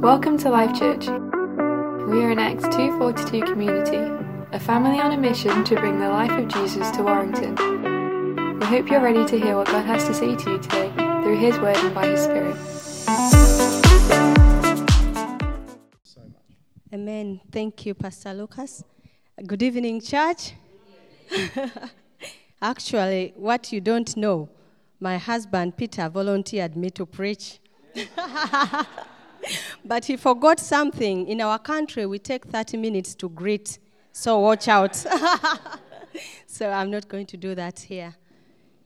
Welcome to Life Church. We are an Acts 242 community, a family on a mission to bring the life of Jesus to Warrington. We hope you're ready to hear what God has to say to you today through His Word and by His Spirit. So Amen. Thank you, Pastor Lucas. Good evening, church. Actually, what you don't know, my husband Peter volunteered me to preach. but he forgot something. In our country, we take 30 minutes to greet, so watch out. so I'm not going to do that here.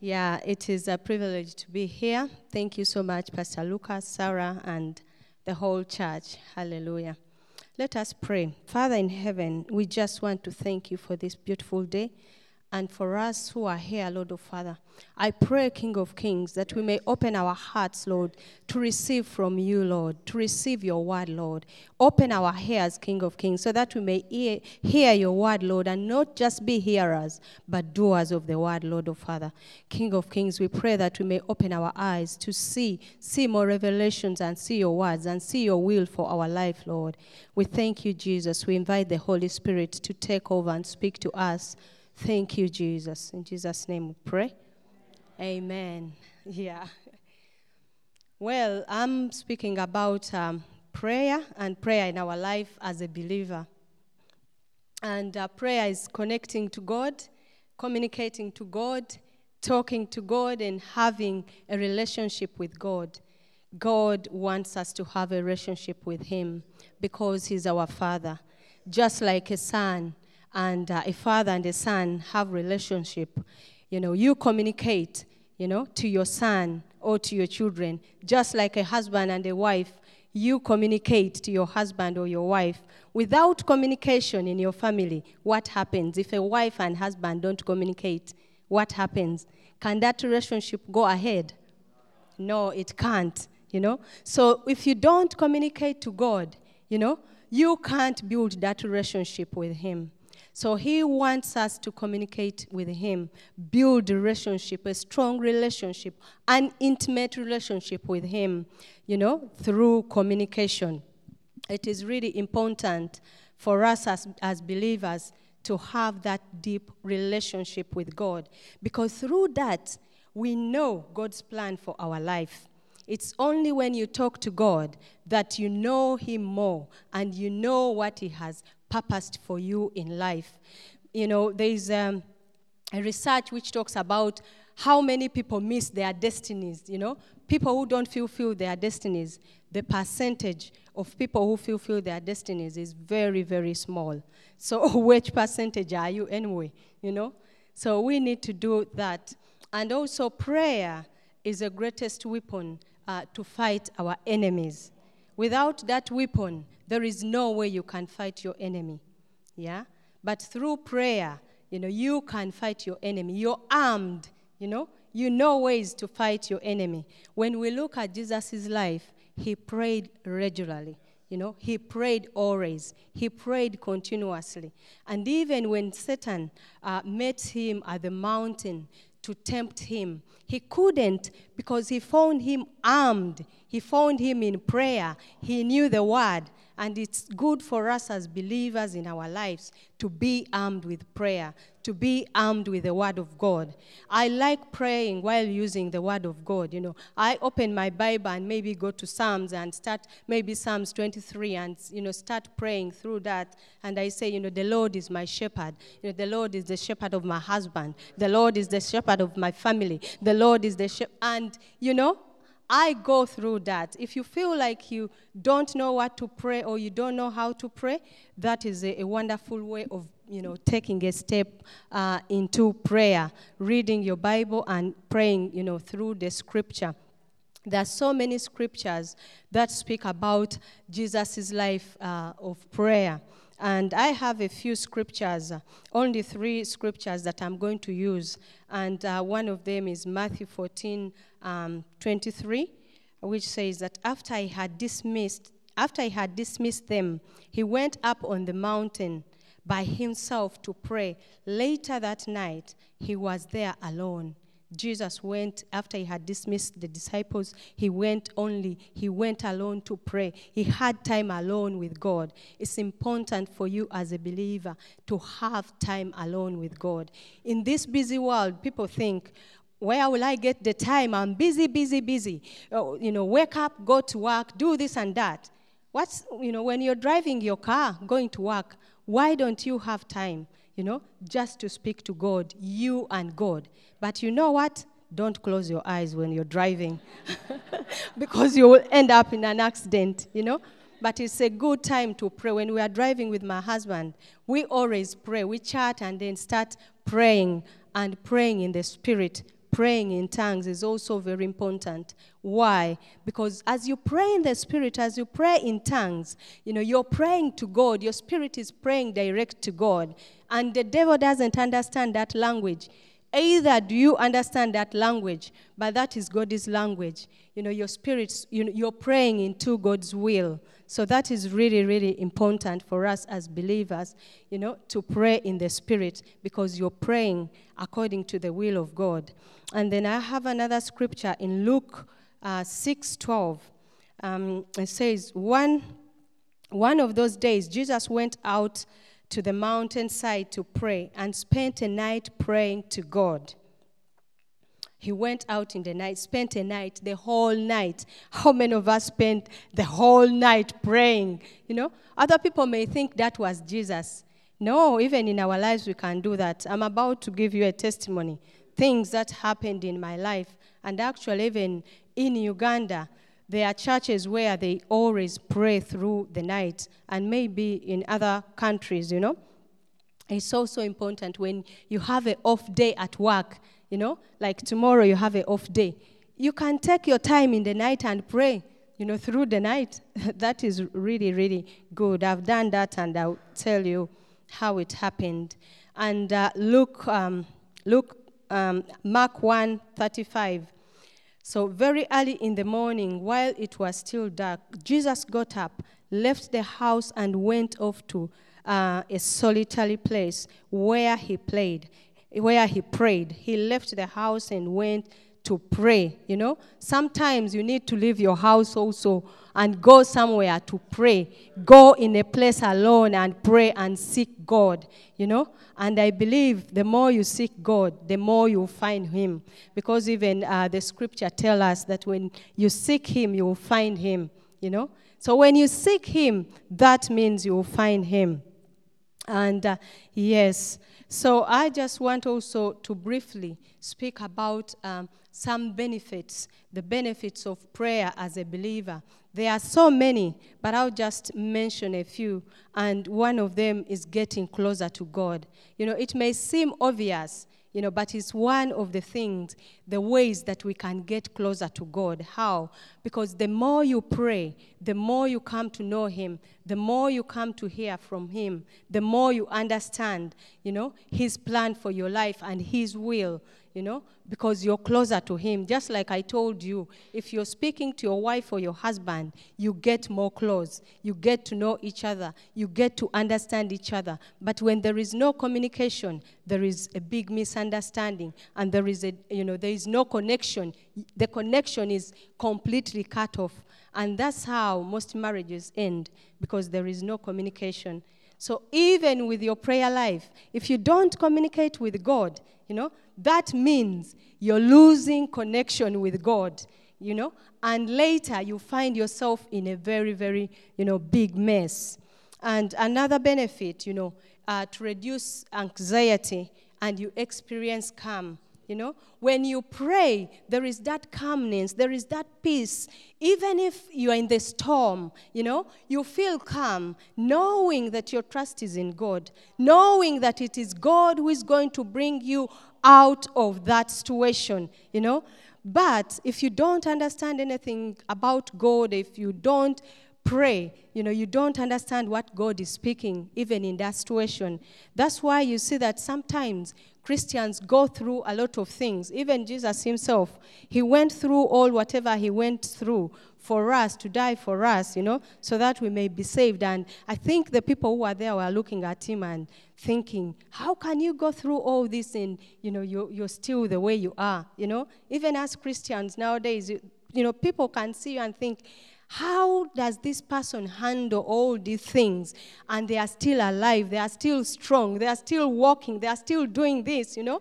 Yeah, it is a privilege to be here. Thank you so much, Pastor Lucas, Sarah, and the whole church. Hallelujah. Let us pray. Father in heaven, we just want to thank you for this beautiful day and for us who are here, Lord of Father. I pray, King of Kings, that we may open our hearts, Lord, to receive from you, Lord, to receive your word, Lord. Open our ears, King of Kings, so that we may hear, hear your word, Lord, and not just be hearers, but doers of the word, Lord of Father. King of Kings, we pray that we may open our eyes to see, see more revelations and see your words and see your will for our life, Lord. We thank you, Jesus. We invite the Holy Spirit to take over and speak to us. Thank you, Jesus. In Jesus' name we pray. Amen. Yeah. Well, I'm speaking about um, prayer and prayer in our life as a believer. And uh, prayer is connecting to God, communicating to God, talking to God, and having a relationship with God. God wants us to have a relationship with Him because He's our Father. Just like a son and uh, a father and a son have relationship, you know, you communicate, you know, to your son or to your children, just like a husband and a wife, you communicate to your husband or your wife. Without communication in your family, what happens? If a wife and husband don't communicate, what happens? Can that relationship go ahead? No, it can't, you know? So if you don't communicate to God, you know, you can't build that relationship with Him. So he wants us to communicate with him, build a relationship, a strong relationship, an intimate relationship with him, you know, through communication. It is really important for us as, as believers to have that deep relationship with God because through that we know God's plan for our life. It's only when you talk to God that you know Him more and you know what He has purposed for you in life. You know, there's um, a research which talks about how many people miss their destinies, you know, people who don't fulfill their destinies. The percentage of people who fulfill their destinies is very, very small. So, which percentage are you anyway, you know? So, we need to do that. And also, prayer is the greatest weapon uh, to fight our enemies. Without that weapon, there is no way you can fight your enemy. Yeah? But through prayer, you know, you can fight your enemy. You're armed, you know, you know ways to fight your enemy. When we look at Jesus' life, he prayed regularly. You know, he prayed always. He prayed continuously. And even when Satan uh, met him at the mountain to tempt him, he couldn't because he found him armed. He found him in prayer. He knew the word. And it's good for us as believers in our lives to be armed with prayer, to be armed with the Word of God. I like praying while using the Word of God. You know, I open my Bible and maybe go to Psalms and start maybe Psalms 23 and, you know, start praying through that. And I say, you know, the Lord is my shepherd. You know, the Lord is the shepherd of my husband. The Lord is the shepherd of my family. The Lord is the shepherd. And, you know, I go through that. If you feel like you don't know what to pray or you don't know how to pray, that is a, a wonderful way of you know taking a step uh, into prayer, reading your Bible and praying you know through the Scripture. There are so many scriptures that speak about Jesus' life uh, of prayer. And I have a few scriptures, uh, only three scriptures that I'm going to use. And uh, one of them is Matthew 14, um, 23, which says that after he had dismissed, after I had dismissed them, he went up on the mountain by himself to pray. Later that night, he was there alone. Jesus went, after he had dismissed the disciples, he went only, he went alone to pray. He had time alone with God. It's important for you as a believer to have time alone with God. In this busy world, people think, where will I get the time? I'm busy, busy, busy. Oh, you know, wake up, go to work, do this and that. What's, you know, when you're driving your car, going to work, why don't you have time? You know, just to speak to God, you and God. But you know what? Don't close your eyes when you're driving because you will end up in an accident, you know. But it's a good time to pray. When we are driving with my husband, we always pray. We chat and then start praying and praying in the spirit praying in tongues is also very important. Why? Because as you pray in the Spirit, as you pray in tongues, you know, you're praying to God. Your spirit is praying direct to God. And the devil doesn't understand that language. Either do you understand that language, but that is God's language. You know, your spirit, you know, you're praying into God's will. So that is really, really important for us as believers, you know, to pray in the Spirit because you're praying according to the will of God. And then I have another scripture in Luke uh, 6 12. Um, it says, one, one of those days, Jesus went out to the mountainside to pray and spent a night praying to God. He went out in the night, spent a night, the whole night. How many of us spent the whole night praying? You know, other people may think that was Jesus. No, even in our lives, we can do that. I'm about to give you a testimony. Things that happened in my life. And actually, even in Uganda, there are churches where they always pray through the night, and maybe in other countries, you know. It's also important when you have an off day at work you know, like tomorrow you have an off day. You can take your time in the night and pray, you know, through the night. that is really, really good. I've done that and I'll tell you how it happened. And uh, Luke, um, Luke um, Mark 1 35. So, very early in the morning, while it was still dark, Jesus got up, left the house, and went off to uh, a solitary place where he played where he prayed. He left the house and went to pray. You know, sometimes you need to leave your house also and go somewhere to pray. Go in a place alone and pray and seek God. You know, and I believe the more you seek God, the more you find Him. Because even uh, the scripture tells us that when you seek Him, you will find Him. You know, so when you seek Him, that means you will find Him. And uh, yes, so I just want also to briefly speak about um, some benefits, the benefits of prayer as a believer. There are so many, but I'll just mention a few. And one of them is getting closer to God. You know, it may seem obvious, you know, but it's one of the things, the ways that we can get closer to God. How? Because the more you pray, the more you come to know Him, the more you come to hear from Him, the more you understand, you know, His plan for your life and His will you know, because you're closer to Him. Just like I told you, if you're speaking to your wife or your husband, you get more close. You get to know each other. You get to understand each other. But when there is no communication, there is a big misunderstanding, and there is a, you know, there is no connection. The connection is completely cut off. And that's how most marriages end, because there is no communication. So even with your prayer life, if you don't communicate with God, you know, that means you're losing connection with God, you know, and later you find yourself in a very, very, you know, big mess. And another benefit, you know, uh, to reduce anxiety and you experience calm. You know, when you pray, there is that calmness, there is that peace. Even if you are in the storm, you know, you feel calm, knowing that your trust is in God, knowing that it is God who is going to bring you out of that situation, you know. But if you don't understand anything about God, if you don't pray, you know, you don't understand what God is speaking, even in that situation. That's why you see that sometimes Christians go through a lot of things. Even Jesus himself, he went through all whatever he went through for us, to die for us, you know, so that we may be saved. And I think the people who were there were looking at him and thinking, how can you go through all this and, you know, you're, you're still the way you are, you know? Even as Christians nowadays, you, you know, people can see you and think, how does this person handle all these things? And they are still alive they are still strong they are still walking they are still doing this you know?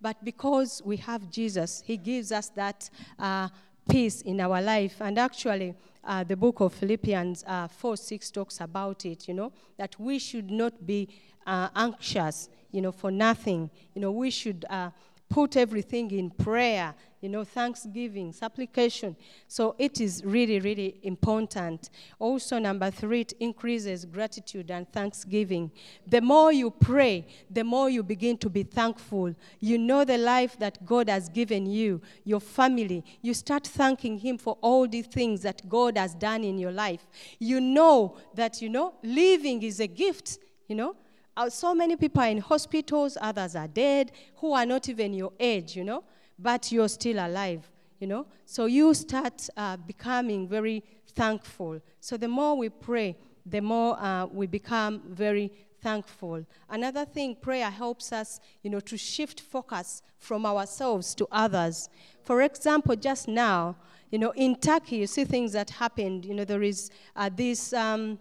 But because we have jesus he gives us that uh, peace in our life. And actually uh, the book of philippians uh, 4 6 talks about it you know? That we should not be uh, anxious you know for nothing. You know we should uh, put everything in prayer you know, thanksgiving, supplication. So it is really, really important. Also, number three, it increases gratitude and thanksgiving. The more you pray, the more you begin to be thankful. You know the life that God has given you, your family. You start thanking Him for all the things that God has done in your life. You know that, you know, living is a gift, you know. Uh, so many people are in hospitals, others are dead, who are not even your age, you know but you're still alive, you know? So you start uh, becoming very thankful. So the more we pray, the more uh, we become very thankful. Another thing, prayer helps us, you know, to shift focus from ourselves to others. For example, just now, you know, in Turkey, you see things that happened. You know, there is uh, this um,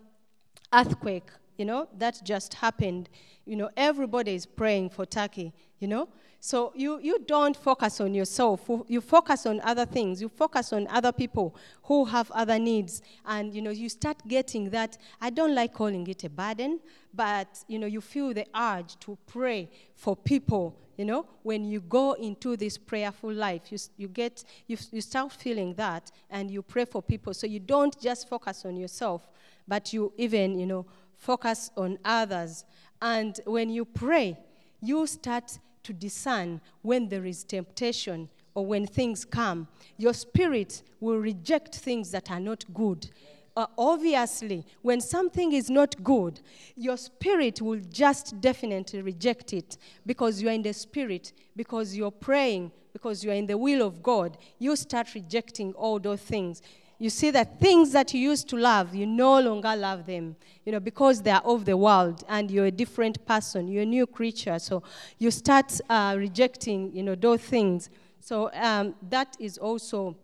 earthquake, you know, that just happened. You know, everybody is praying for Turkey, you know. So you, you don't focus on yourself. You focus on other things. You focus on other people who have other needs. And, you know, you start getting that, I don't like calling it a burden, but, you know, you feel the urge to pray for people. You know, when you go into this prayerful life, you, you get, you, you start feeling that and you pray for people. So you don't just focus on yourself, but you even, you know, focus on others. And when you pray, you start to discern when there is temptation or when things come. Your spirit will reject things that are not good. Uh, obviously, when something is not good, your spirit will just definitely reject it because you are in the spirit, because you're praying, because you are in the will of God. You start rejecting all those things you see that things that you used to love, you no longer love them, you know, because they are of the world and you're a different person, you're a new creature. So you start uh, rejecting, you know, those things. So um, that is also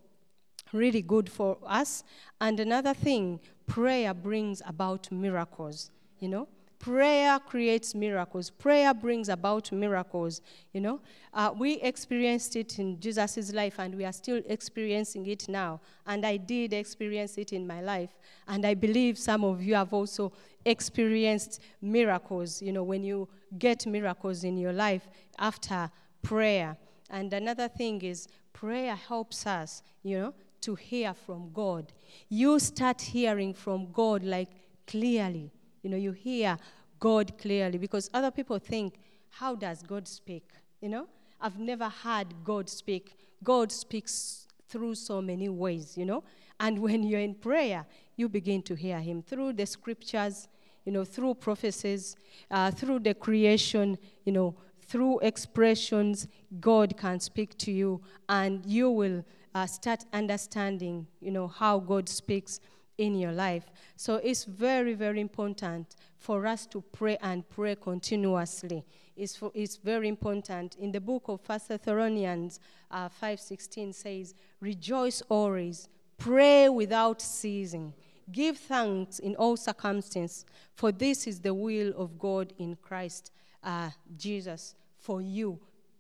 really good for us. And another thing, prayer brings about miracles, you know. Prayer creates miracles. Prayer brings about miracles. You know, uh, we experienced it in Jesus' life, and we are still experiencing it now. And I did experience it in my life, and I believe some of you have also experienced miracles. You know, when you get miracles in your life after prayer. And another thing is, prayer helps us. You know, to hear from God. You start hearing from God like clearly. You know, you hear God clearly because other people think, how does God speak? You know, I've never heard God speak. God speaks through so many ways, you know. And when you're in prayer, you begin to hear Him through the scriptures, you know, through prophecies, uh, through the creation, you know, through expressions. God can speak to you, and you will uh, start understanding, you know, how God speaks in your life. So it's very, very important for us to pray and pray continuously. It's, for, it's very important. In the book of First Thessalonians uh, 5.16 says, Rejoice always, pray without ceasing. Give thanks in all circumstances, for this is the will of God in Christ uh, Jesus for you.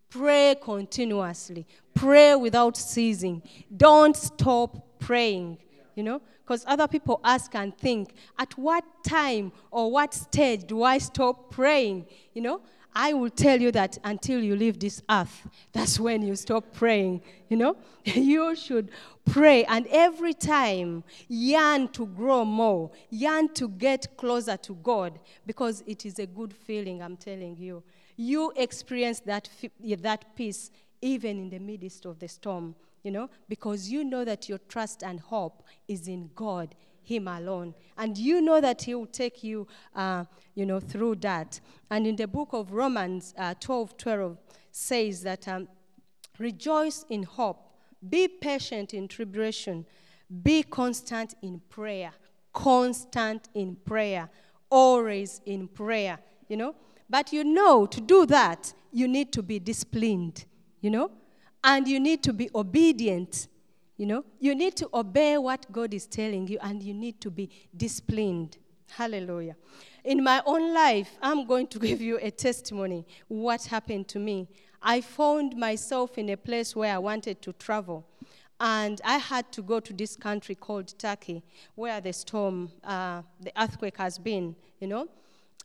Pray continuously. Pray without ceasing. Don't stop praying. You know, because other people ask and think, at what time or what stage do I stop praying? You know, I will tell you that until you leave this earth, that's when you stop praying. You know, you should pray and every time yearn to grow more, yearn to get closer to God because it is a good feeling, I'm telling you. You experience that, that peace even in the midst of the storm you know, because you know that your trust and hope is in God, Him alone. And you know that He will take you, uh, you know, through that. And in the book of Romans uh, 12 12 says that um, rejoice in hope, be patient in tribulation, be constant in prayer, constant in prayer, always in prayer, you know. But you know, to do that, you need to be disciplined, you know, and you need to be obedient. You know, you need to obey what God is telling you, and you need to be disciplined. Hallelujah. In my own life, I'm going to give you a testimony what happened to me. I found myself in a place where I wanted to travel. And I had to go to this country called Turkey, where the storm, uh, the earthquake has been, you know.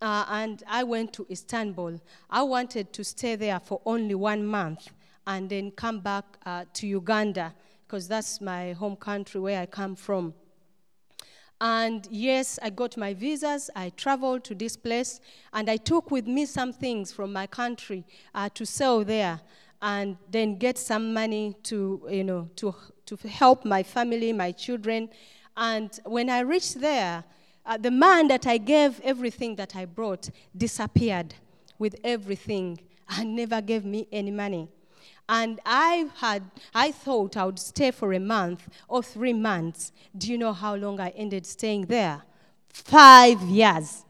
Uh, and I went to Istanbul. I wanted to stay there for only one month and then come back uh, to Uganda, because that's my home country where I come from. And yes, I got my visas. I traveled to this place, and I took with me some things from my country uh, to sell there, and then get some money to, you know, to to help my family, my children. And when I reached there, uh, the man that I gave everything that I brought disappeared with everything and never gave me any money. And I had, I thought I would stay for a month or three months. Do you know how long I ended staying there? Five years.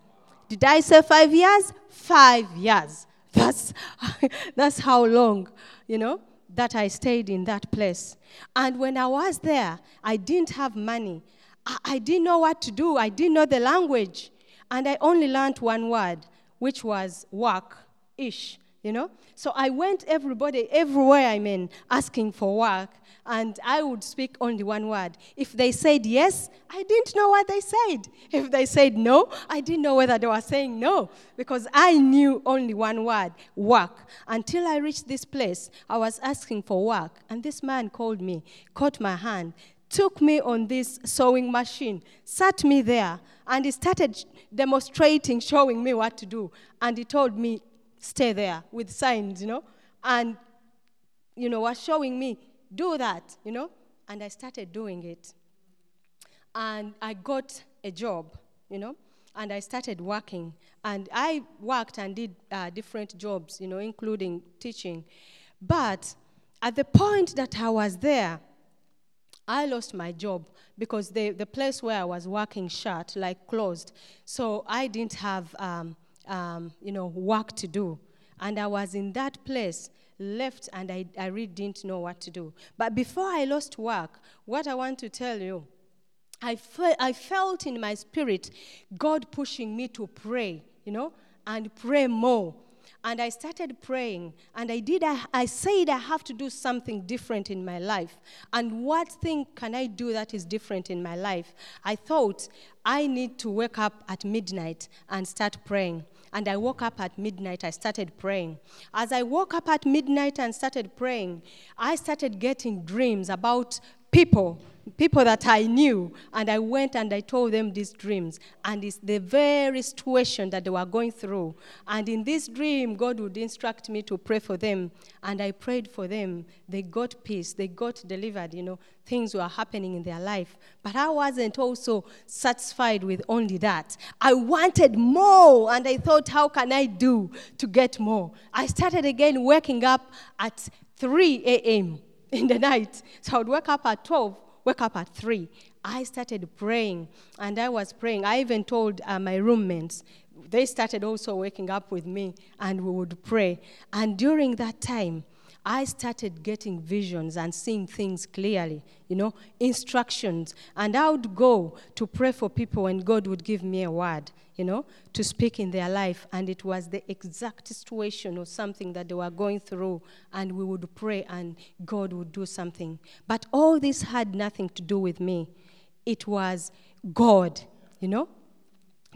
Did I say five years? Five years. That's, that's how long, you know, that I stayed in that place. And when I was there, I didn't have money. I, I didn't know what to do. I didn't know the language. And I only learned one word, which was work, ish you know? So i went everybody everywhere i'm in asking for work and i would speak only one word. If they said yes i didn't know what they said. If they said no i didn't know whether they were saying no because i knew only one word work. Until i reached this place i was asking for work and this man called me caught my hand took me on this sewing machine sat me there and he started demonstrating showing me what to do. And he told me stay there with signs, you know, and, you know, was showing me, do that, you know, and I started doing it. And I got a job, you know, and I started working. And I worked and did uh, different jobs, you know, including teaching. But at the point that I was there, I lost my job because the, the place where I was working shut, like closed. So I didn't have um, um, you know, work to do. And I was in that place, left, and I, I really didn't know what to do. But before I lost work, what I want to tell you, I, fe- I felt in my spirit God pushing me to pray, you know, and pray more. And I started praying, and I did. I, I said I have to do something different in my life. And what thing can I do that is different in my life? I thought I need to wake up at midnight and start praying and I woke up at midnight. I started praying. As I woke up at midnight and started praying, I started getting dreams about people people that I knew, and I went and I told them these dreams. And it's the very situation that they were going through. And in this dream, God would instruct me to pray for them. And I prayed for them. They got peace, they got delivered, you know, things were happening in their life. But I wasn't also satisfied with only that. I wanted more, and I thought, how can I do to get more? I started again waking up at 3 a.m. in the night. So I would wake up at 12 wake up at 3. I started praying, and I was praying. I even told uh, my roommates, they started also waking up with me, and we would pray. And during that time, I started getting visions and seeing things clearly, you know, instructions. And I would go to pray for people, and God would give me a word, you know, to speak in their life. And it was the exact situation or something that they were going through. And we would pray, and God would do something. But all this had nothing to do with me, it was God, you know,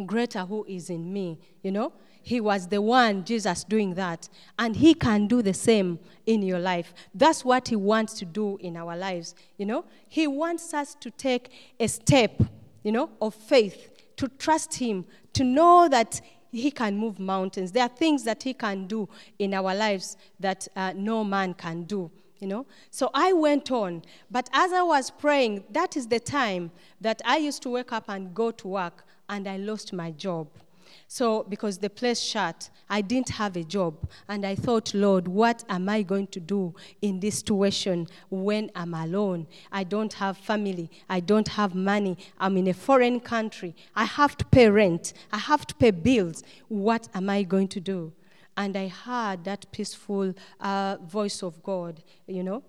greater who is in me, you know. He was the one, Jesus, doing that. And He can do the same in your life. That's what He wants to do in our lives. You know, He wants us to take a step, you know, of faith, to trust Him, to know that He can move mountains. There are things that He can do in our lives that uh, no man can do you know so i went on but as i was praying that is the time that i used to wake up and go to work and i lost my job So, because the place shut, I didn't have a job. And I thought, Lord, what am I going to do in this situation when I'm alone? I don't have family. I don't have money. I'm in a foreign country. I have to pay rent. I have to pay bills. What am I going to do? And I heard that peaceful uh, voice of God, you know,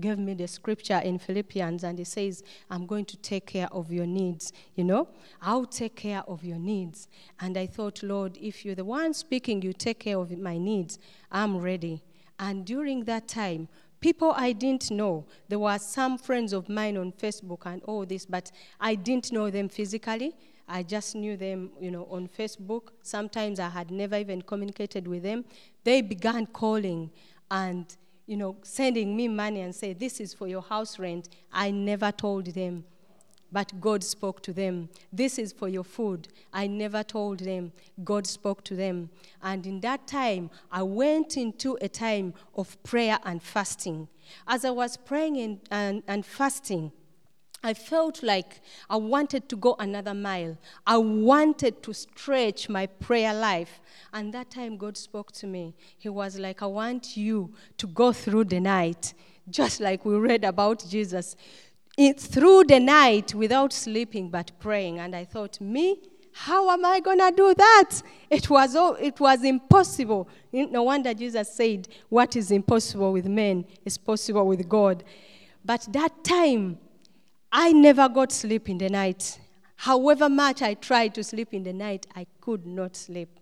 gave me the scripture in Philippians and he says, I'm going to take care of your needs. You know, I'll take care of your needs. And I thought, Lord, if you're the one speaking, you take care of my needs, I'm ready. And during that time, people I didn't know, there were some friends of mine on Facebook and all this, but I didn't know them physically. I just knew them, you know, on Facebook. Sometimes I had never even communicated with them. They began calling and you know, sending me money and say, This is for your house rent. I never told them. But God spoke to them. This is for your food. I never told them. God spoke to them. And in that time, I went into a time of prayer and fasting. As I was praying and, and, and fasting, I felt like I wanted to go another mile. I wanted to stretch my prayer life. And that time, God spoke to me. He was like, I want you to go through the night, just like we read about Jesus, it, through the night without sleeping but praying. And I thought, me? How am I going to do that? It was, all, it was impossible. No wonder Jesus said, What is impossible with men is possible with God. But that time, I never got sleep in the night. However much I tried to sleep in the night, I could not sleep.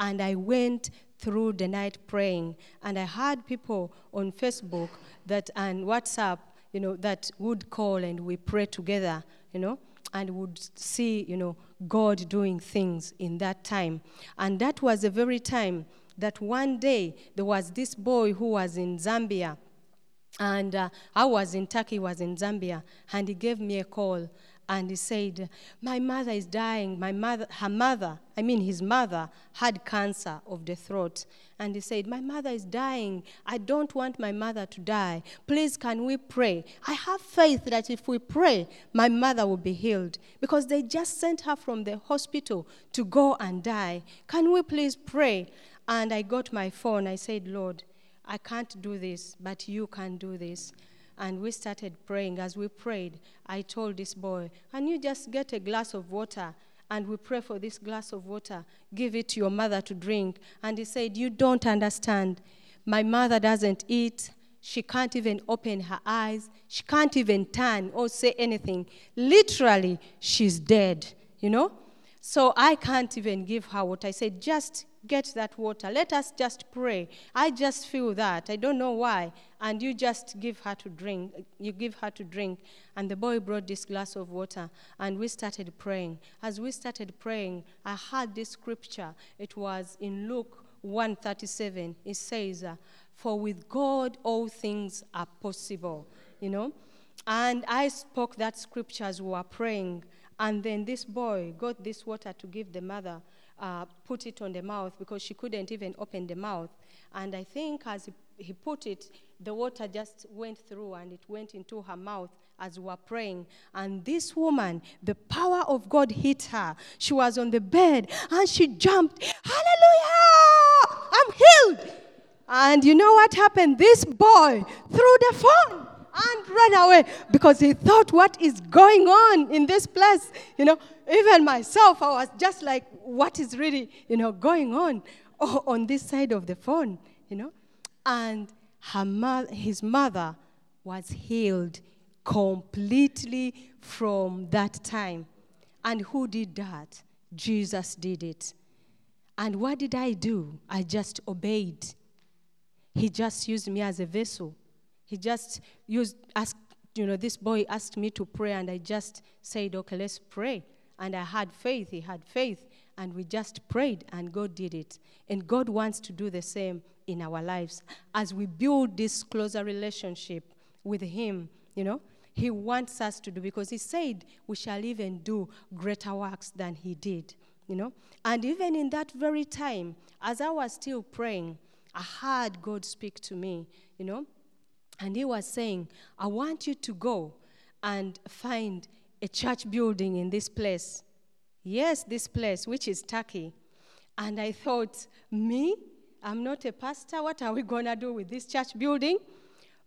And I went through the night praying. And I had people on Facebook that and WhatsApp, you know, that would call and we pray together, you know, and would see, you know, God doing things in that time. And that was the very time that one day there was this boy who was in Zambia and uh, I was in Turkey, was in Zambia, and he gave me a call and he said, My mother is dying. My mother, her mother, I mean his mother, had cancer of the throat. And he said, My mother is dying. I don't want my mother to die. Please, can we pray? I have faith that if we pray, my mother will be healed. Because they just sent her from the hospital to go and die. Can we please pray? And I got my phone. I said, Lord, I can't do this, but you can do this. And we started praying. As we prayed, I told this boy, Can you just get a glass of water? And we pray for this glass of water. Give it to your mother to drink. And he said, You don't understand. My mother doesn't eat. She can't even open her eyes. She can't even turn or say anything. Literally, she's dead, you know? So I can't even give her what I said. Just get that water. Let us just pray. I just feel that. I don't know why. And you just give her to drink. You give her to drink. And the boy brought this glass of water, and we started praying. As we started praying, I heard this scripture. It was in Luke 137. It says, uh, For with God all things are possible. You know? And I spoke that scripture as we were praying. And then this boy got this water to give the mother uh, put it on the mouth because she couldn't even open the mouth. And I think as he, put it, the water just went through and it went into her mouth as we were praying. And this woman, the power of God hit her. She was on the bed and she jumped, Hallelujah! I'm healed. And you know what happened? This boy threw the phone and ran away because he thought, what is going on in this place? You know, even myself, I was just like, what is really, you know, going on oh, on this side of the phone, you know? And her mo- his mother was healed completely from that time. And who did that? Jesus did it. And what did I do? I just obeyed. He just used me as a vessel. He just used, asked, you know, this boy asked me to pray, and I just said, okay, let's pray. And I had faith, he had faith, and we just prayed, and God did it. And God wants to do the same in our lives. As we build this closer relationship with Him, you know, He wants us to do, because He said we shall even do greater works than He did, you know. And even in that very time, as I was still praying, I heard God speak to me, you know, and He was saying, I want you to go and find a church building in this place. Yes, this place, which is Turkey. And I thought, Me? I'm not a pastor. What are we going to do with this church building?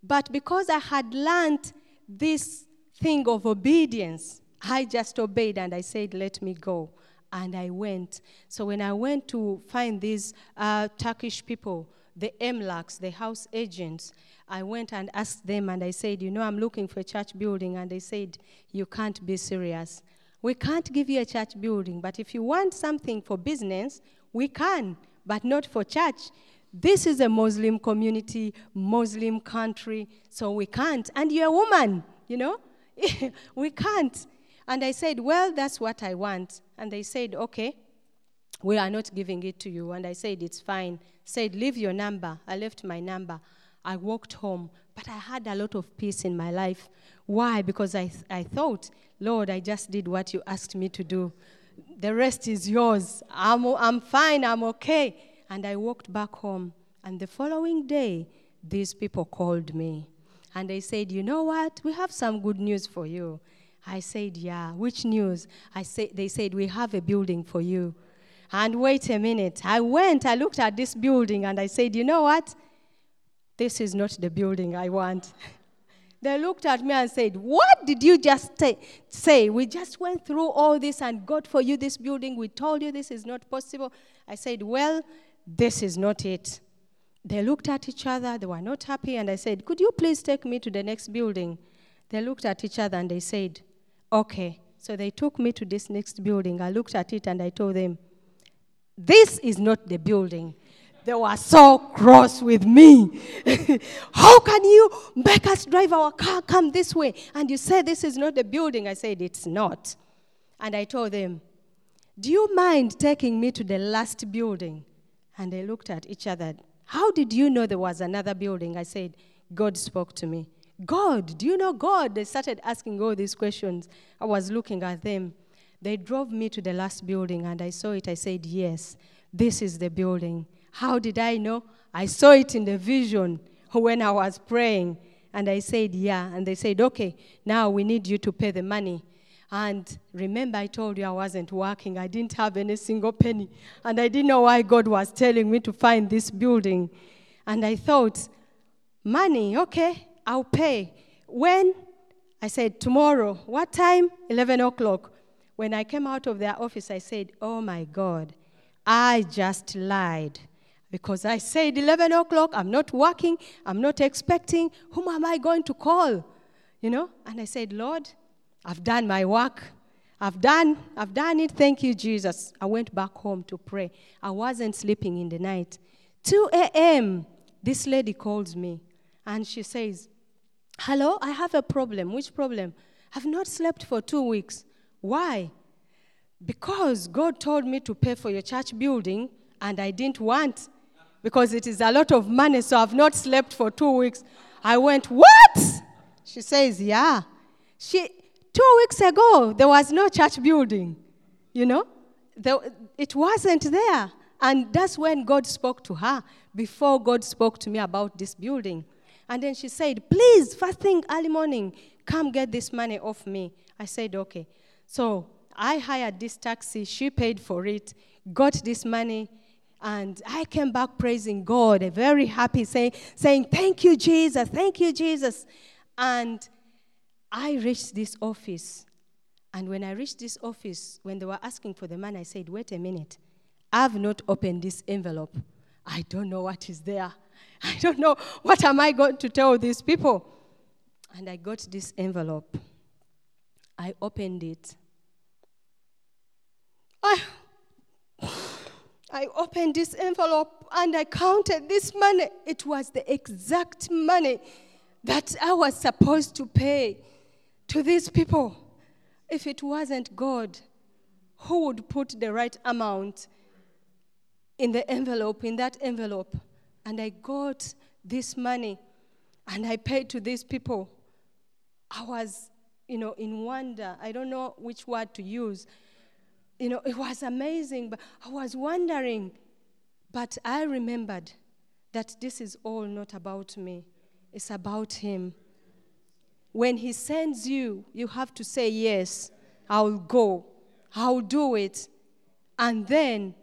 But because I had learned this thing of obedience, I just obeyed and I said, Let me go. And I went. So when I went to find these uh, Turkish people, the Emlaks, the house agents, I went and asked them and I said, You know, I'm looking for a church building. And they said, You can't be serious. We can't give you a church building, but if you want something for business, we can, but not for church. This is a Muslim community, Muslim country, so we can't. And you're a woman, you know? we can't. And I said, Well, that's what I want. And they said, Okay, we are not giving it to you. And I said, It's fine. Said, Leave your number. I left my number. I walked home, but I had a lot of peace in my life. Why? Because I, th- I thought, Lord, I just did what you asked me to do. The rest is yours. I'm, I'm fine. I'm okay. And I walked back home. And the following day, these people called me. And they said, You know what? We have some good news for you. I said, Yeah. Which news? I say, they said, We have a building for you. And wait a minute. I went, I looked at this building, and I said, You know what? This is not the building I want. they looked at me and said, What did you just say? We just went through all this and got for you this building. We told you this is not possible. I said, Well, this is not it. They looked at each other. They were not happy. And I said, Could you please take me to the next building? They looked at each other and they said, Okay. So they took me to this next building. I looked at it and I told them, This is not the building. They were so cross with me. How can you make us drive our car come this way? And you say this is not the building. I said, It's not. And I told them, Do you mind taking me to the last building? And they looked at each other. How did you know there was another building? I said, God spoke to me. God, do you know God? They started asking all these questions. I was looking at them. They drove me to the last building and I saw it. I said, Yes, this is the building. How did I know? I saw it in the vision when I was praying. And I said, Yeah. And they said, Okay, now we need you to pay the money. And remember, I told you I wasn't working. I didn't have any single penny. And I didn't know why God was telling me to find this building. And I thought, Money, okay, I'll pay. When? I said, Tomorrow. What time? 11 o'clock. When I came out of their office, I said, Oh my God, I just lied because I said 11 o'clock, I'm not working, I'm not expecting. Whom am I going to call? You know? And I said, Lord, I've done my work. I've done, I've done it. Thank you, Jesus. I went back home to pray. I wasn't sleeping in the night. 2 a.m., this lady calls me and she says, Hello, I have a problem. Which problem? I've not slept for two weeks. Why? Because God told me to pay for your church building and I didn't want because it is a lot of money, so I've not slept for two weeks. I went, What? She says, Yeah. She, two weeks ago, there was no church building. You know? There, it wasn't there. And that's when God spoke to her, before God spoke to me about this building. And then she said, Please, first thing early morning, come get this money off me. I said, Okay. So I hired this taxi, she paid for it, got this money, and I came back praising God, very happy, saying, saying, Thank you, Jesus, thank you, Jesus. And I reached this office. And when I reached this office, when they were asking for the money, I said, Wait a minute. I've not opened this envelope. I don't know what is there. I don't know what am I going to tell these people. And I got this envelope. I opened it. I I opened this envelope and I counted this money. It was the exact money that I was supposed to pay to these people. If it wasn't God, who would put the right amount in the envelope, in that envelope? And I got this money and I paid to these people. I was, you know, in wonder. I don't know which word to use you know, it was amazing, but I was wondering. But I remembered that this is all not about me, it's about Him. When He sends you, you have to say, Yes, I'll go. I'll do it. And then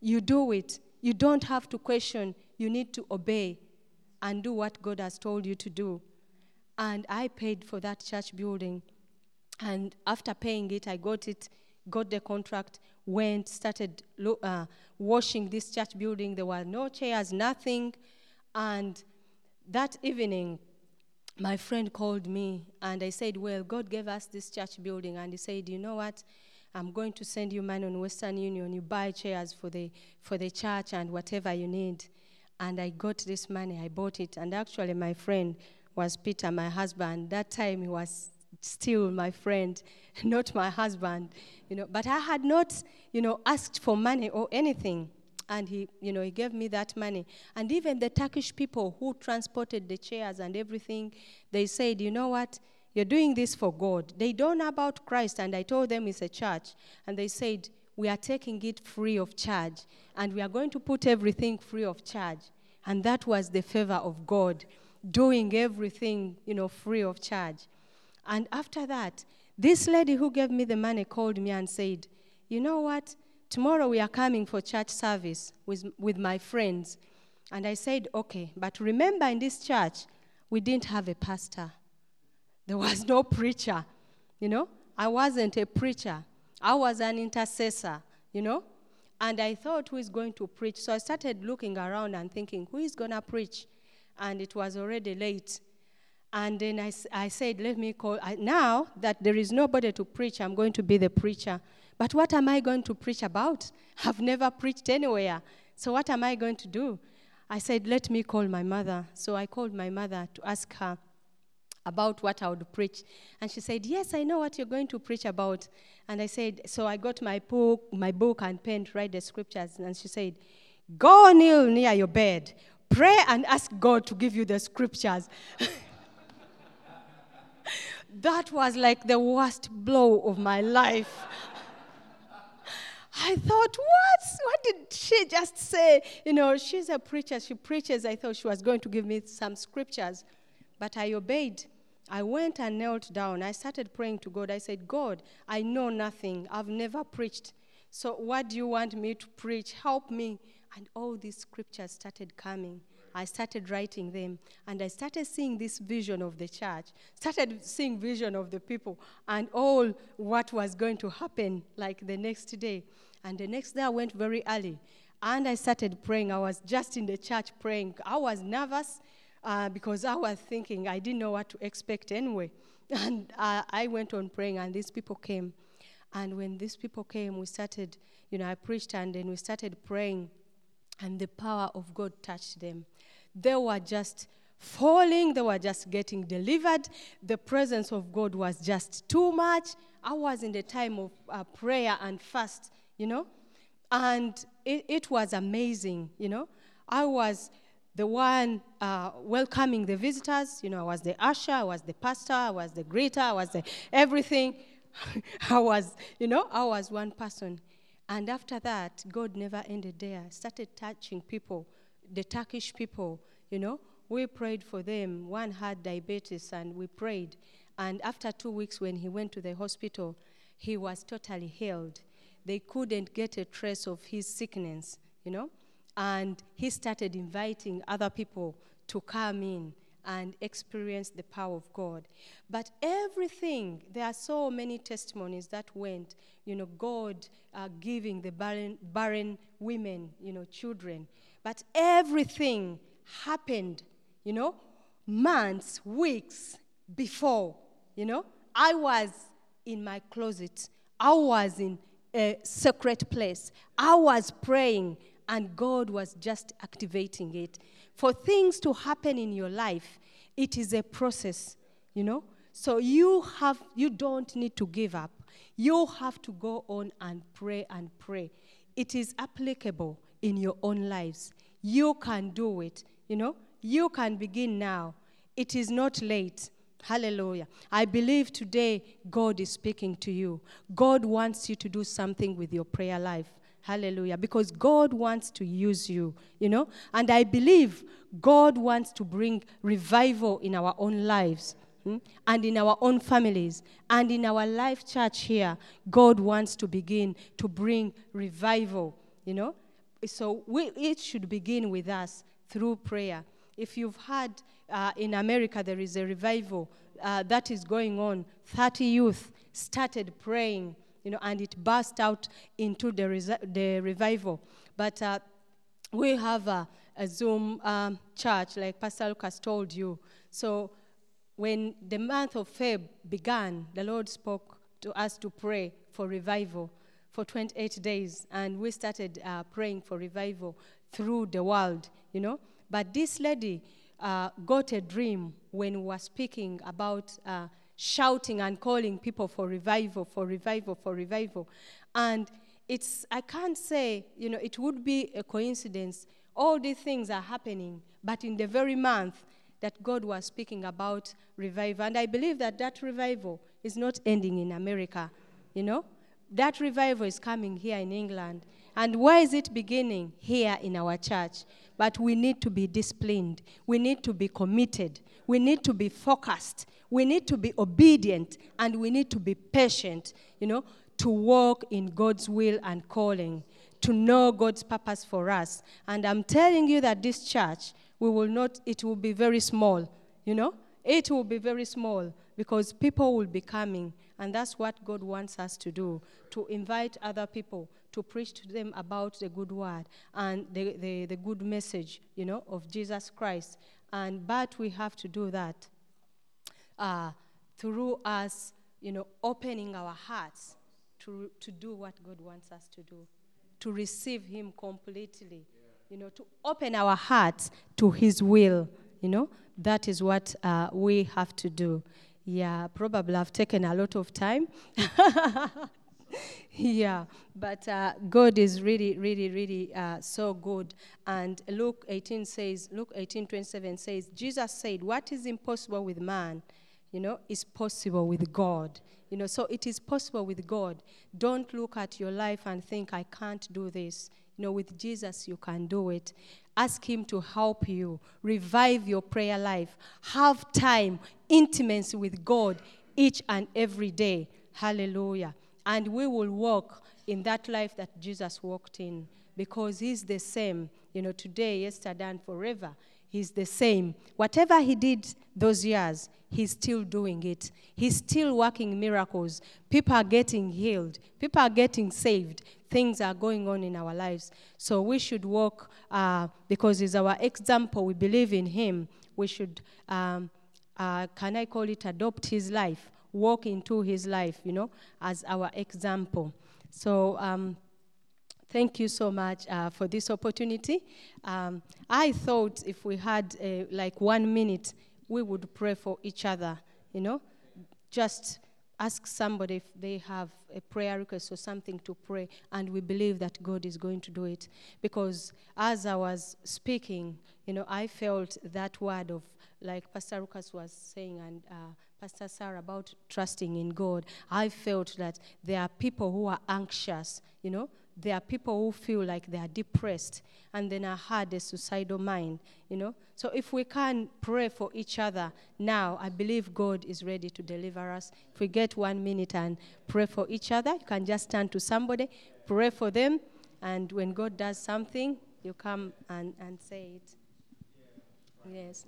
you do it. You don't have to question. You need to obey and do what God has told you to do. And I paid for that church building. And after paying it, I got it, got the contract, went, started lo- uh, washing this church building. There were no chairs, nothing. And that evening, my friend called me and I said, Well, God gave us this church building. And he said, You know what? I'm going to send you money on Western Union. You buy chairs for the, for the church and whatever you need. And I got this money, I bought it. And actually, my friend was Peter, my husband. That time he was still my friend, not my husband. You know, but I had not, you know, asked for money or anything. And he, you know, he gave me that money. And even the Turkish people who transported the chairs and everything, they said, you know what? You're doing this for God. They don't know about Christ. And I told them it's a church. And they said, We are taking it free of charge. And we are going to put everything free of charge. And that was the favor of God, doing everything, you know, free of charge. And after that, this lady who gave me the money called me and said, You know what? Tomorrow we are coming for church service with, with my friends. And I said, Okay. But remember, in this church, we didn't have a pastor. There was no preacher, you know. I wasn't a preacher. I was an intercessor, you know. And I thought, who is going to preach? So I started looking around and thinking, who is going to preach? And it was already late. And then I, I said, let me call. I, now that there is nobody to preach, I'm going to be the preacher. But what am I going to preach about? I've never preached anywhere. So what am I going to do? I said, let me call my mother. So I called my mother to ask her about what I would preach. And she said, Yes, I know what you're going to preach about. And I said, So I got my book, my book and pen to write the scriptures. And she said, Go kneel near your bed, pray and ask God to give you the scriptures. that was like the worst blow of my life. I thought, what? What did she just say? You know, she's a preacher. She preaches. I thought she was going to give me some scriptures. But I obeyed. I went and knelt down. I started praying to God. I said, God, I know nothing. I've never preached. So what do you want me to preach? Help me. And all these scriptures started coming. I started writing them and I started seeing this vision of the church, started seeing vision of the people and all what was going to happen like the next day. And the next day I went very early and I started praying. I was just in the church praying. I was nervous uh, because I was thinking I didn't know what to expect anyway. And uh, I went on praying, and these people came. And when these people came, we started, you know, I preached, and then we started praying, and the power of God touched them. They were just falling, they were just getting delivered. The presence of God was just too much. I was in the time of uh, prayer and fast, you know, and it, it was amazing, you know. I was the one uh, welcoming the visitors. You know, I was the usher, I was the pastor, I was the greeter, I was the everything. I was, you know, I was one person. And after that, God never ended there. Started touching people, the Turkish people, you know. We prayed for them. One had diabetes, and we prayed. And after two weeks, when he went to the hospital, he was totally healed. They couldn't get a trace of his sickness, you know. And he started inviting other people to come in and experience the power of God. But everything, there are so many testimonies that went, you know, God uh, giving the barren, barren women, you know, children. But everything happened, you know, months, weeks before, you know. I was in my closet, I was in a secret place, I was praying and God was just activating it. For things to happen in your life, it is a process, you know? So you have you don't need to give up. You have to go on and pray and pray. It is applicable in your own lives. You can do it, you know? You can begin now. It is not late. Hallelujah. I believe today God is speaking to you. God wants you to do something with your prayer life. Hallelujah. Because God wants to use you, you know? And I believe God wants to bring revival in our own lives. hmm, and in our own families and in our life church here, God wants to begin to bring revival, you know. So we, it should begin with us through prayer. If you've had uh, in America, there is a revival uh, that is going on. 30 youth started praying, you know, and it burst out into the, resi- the revival. But uh, we have a, a Zoom um, church, like Pastor Lucas told you. So when the month of Feb began, the Lord spoke to us to pray for revival for 28 days, and we started uh, praying for revival through the world, you know. But this lady uh, got a dream when we were speaking about uh, shouting and calling people for revival, for revival, for revival. And it's, I can't say, you know, it would be a coincidence. All these things are happening, but in the very month that God was speaking about revival. And I believe that that revival is not ending in America, you know. That revival is coming here in England. And where is it beginning? Here in our church. But we need to be disciplined. We need to be committed. We need to be focused. We need to be obedient. And we need to be patient, you know, to walk in God's will and calling, to know God's purpose for us. And I'm telling you that this church, we will not, it will be very small, you know? It will be very small because people will be coming. And that's what God wants us to do to invite other people to preach to them about the good word and the, the, the good message, you know, of Jesus Christ. And but we have to do that uh, through us, you know, opening our hearts to, to do what God wants us to do, to receive Him completely, you know, to open our hearts to His will, you know. That is what uh, we have to do. Yeah, probably I've taken a lot of time. yeah, but uh, God is really, really, really uh, so good. And Luke 18 says, Luke 18, 27 says, Jesus said, What is impossible with man, you know, is possible with God. You know, so it is possible with God. Don't look at your life and think, I can't do this. You know, with Jesus, you can do it. Ask Him to help you. Revive your prayer life. Have time, intimacy with God each and every day. Hallelujah. And we will walk in that life that Jesus walked in because He's the same, you know, today, yesterday, and forever. He's the same. Whatever He did those years, He's still doing it. He's still working miracles. People are getting healed, people are getting saved. Things are going on in our lives. So we should walk uh, because He's our example. We believe in Him. We should, um, uh, can I call it, adopt His life? Walk into his life, you know, as our example. So, um, thank you so much uh, for this opportunity. Um, I thought if we had uh, like one minute, we would pray for each other, you know, just ask somebody if they have a prayer request or something to pray, and we believe that God is going to do it. Because as I was speaking, you know, I felt that word of, like Pastor Lucas was saying, and uh, Pastor Sarah, about trusting in God, I felt that there are people who are anxious, you know, there are people who feel like they are depressed and then I had a suicidal mind, you know. So if we can pray for each other now, I believe God is ready to deliver us. If we get one minute and pray for each other, you can just turn to somebody, pray for them, and when God does something, you come and, and say it. Yes.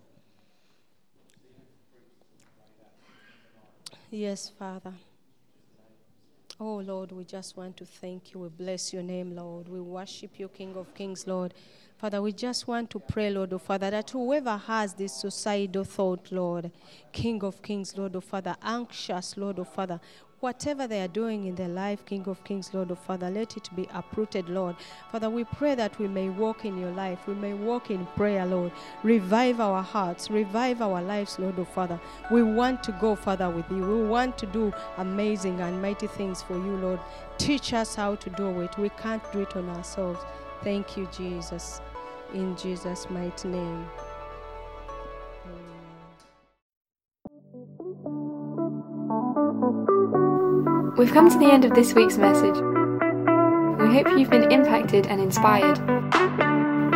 Yes, Father. Oh, Lord, we just want to thank you. We bless your name, Lord. We worship you, King of Kings, Lord. Father, we just want to pray, Lord, oh Father, that whoever has this suicidal thought, Lord, King of Kings, Lord, oh Father, anxious, Lord, oh Father, whatever they are doing in their life, King of Kings, Lord of Father, let it be uprooted, Lord. Father, we pray that we may walk in your life. We may walk in prayer, Lord. Revive our hearts, revive our lives, Lord of Father. We want to go further with you. We want to do amazing and mighty things for you, Lord. Teach us how to do it. We can't do it on ourselves. Thank you, Jesus. In Jesus' mighty name. We've come to the end of this week's message. We hope you've been impacted and inspired.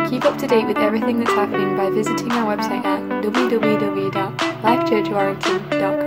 Keep up to date with everything that's happening by visiting our website at www.lifechurchwarrington.com.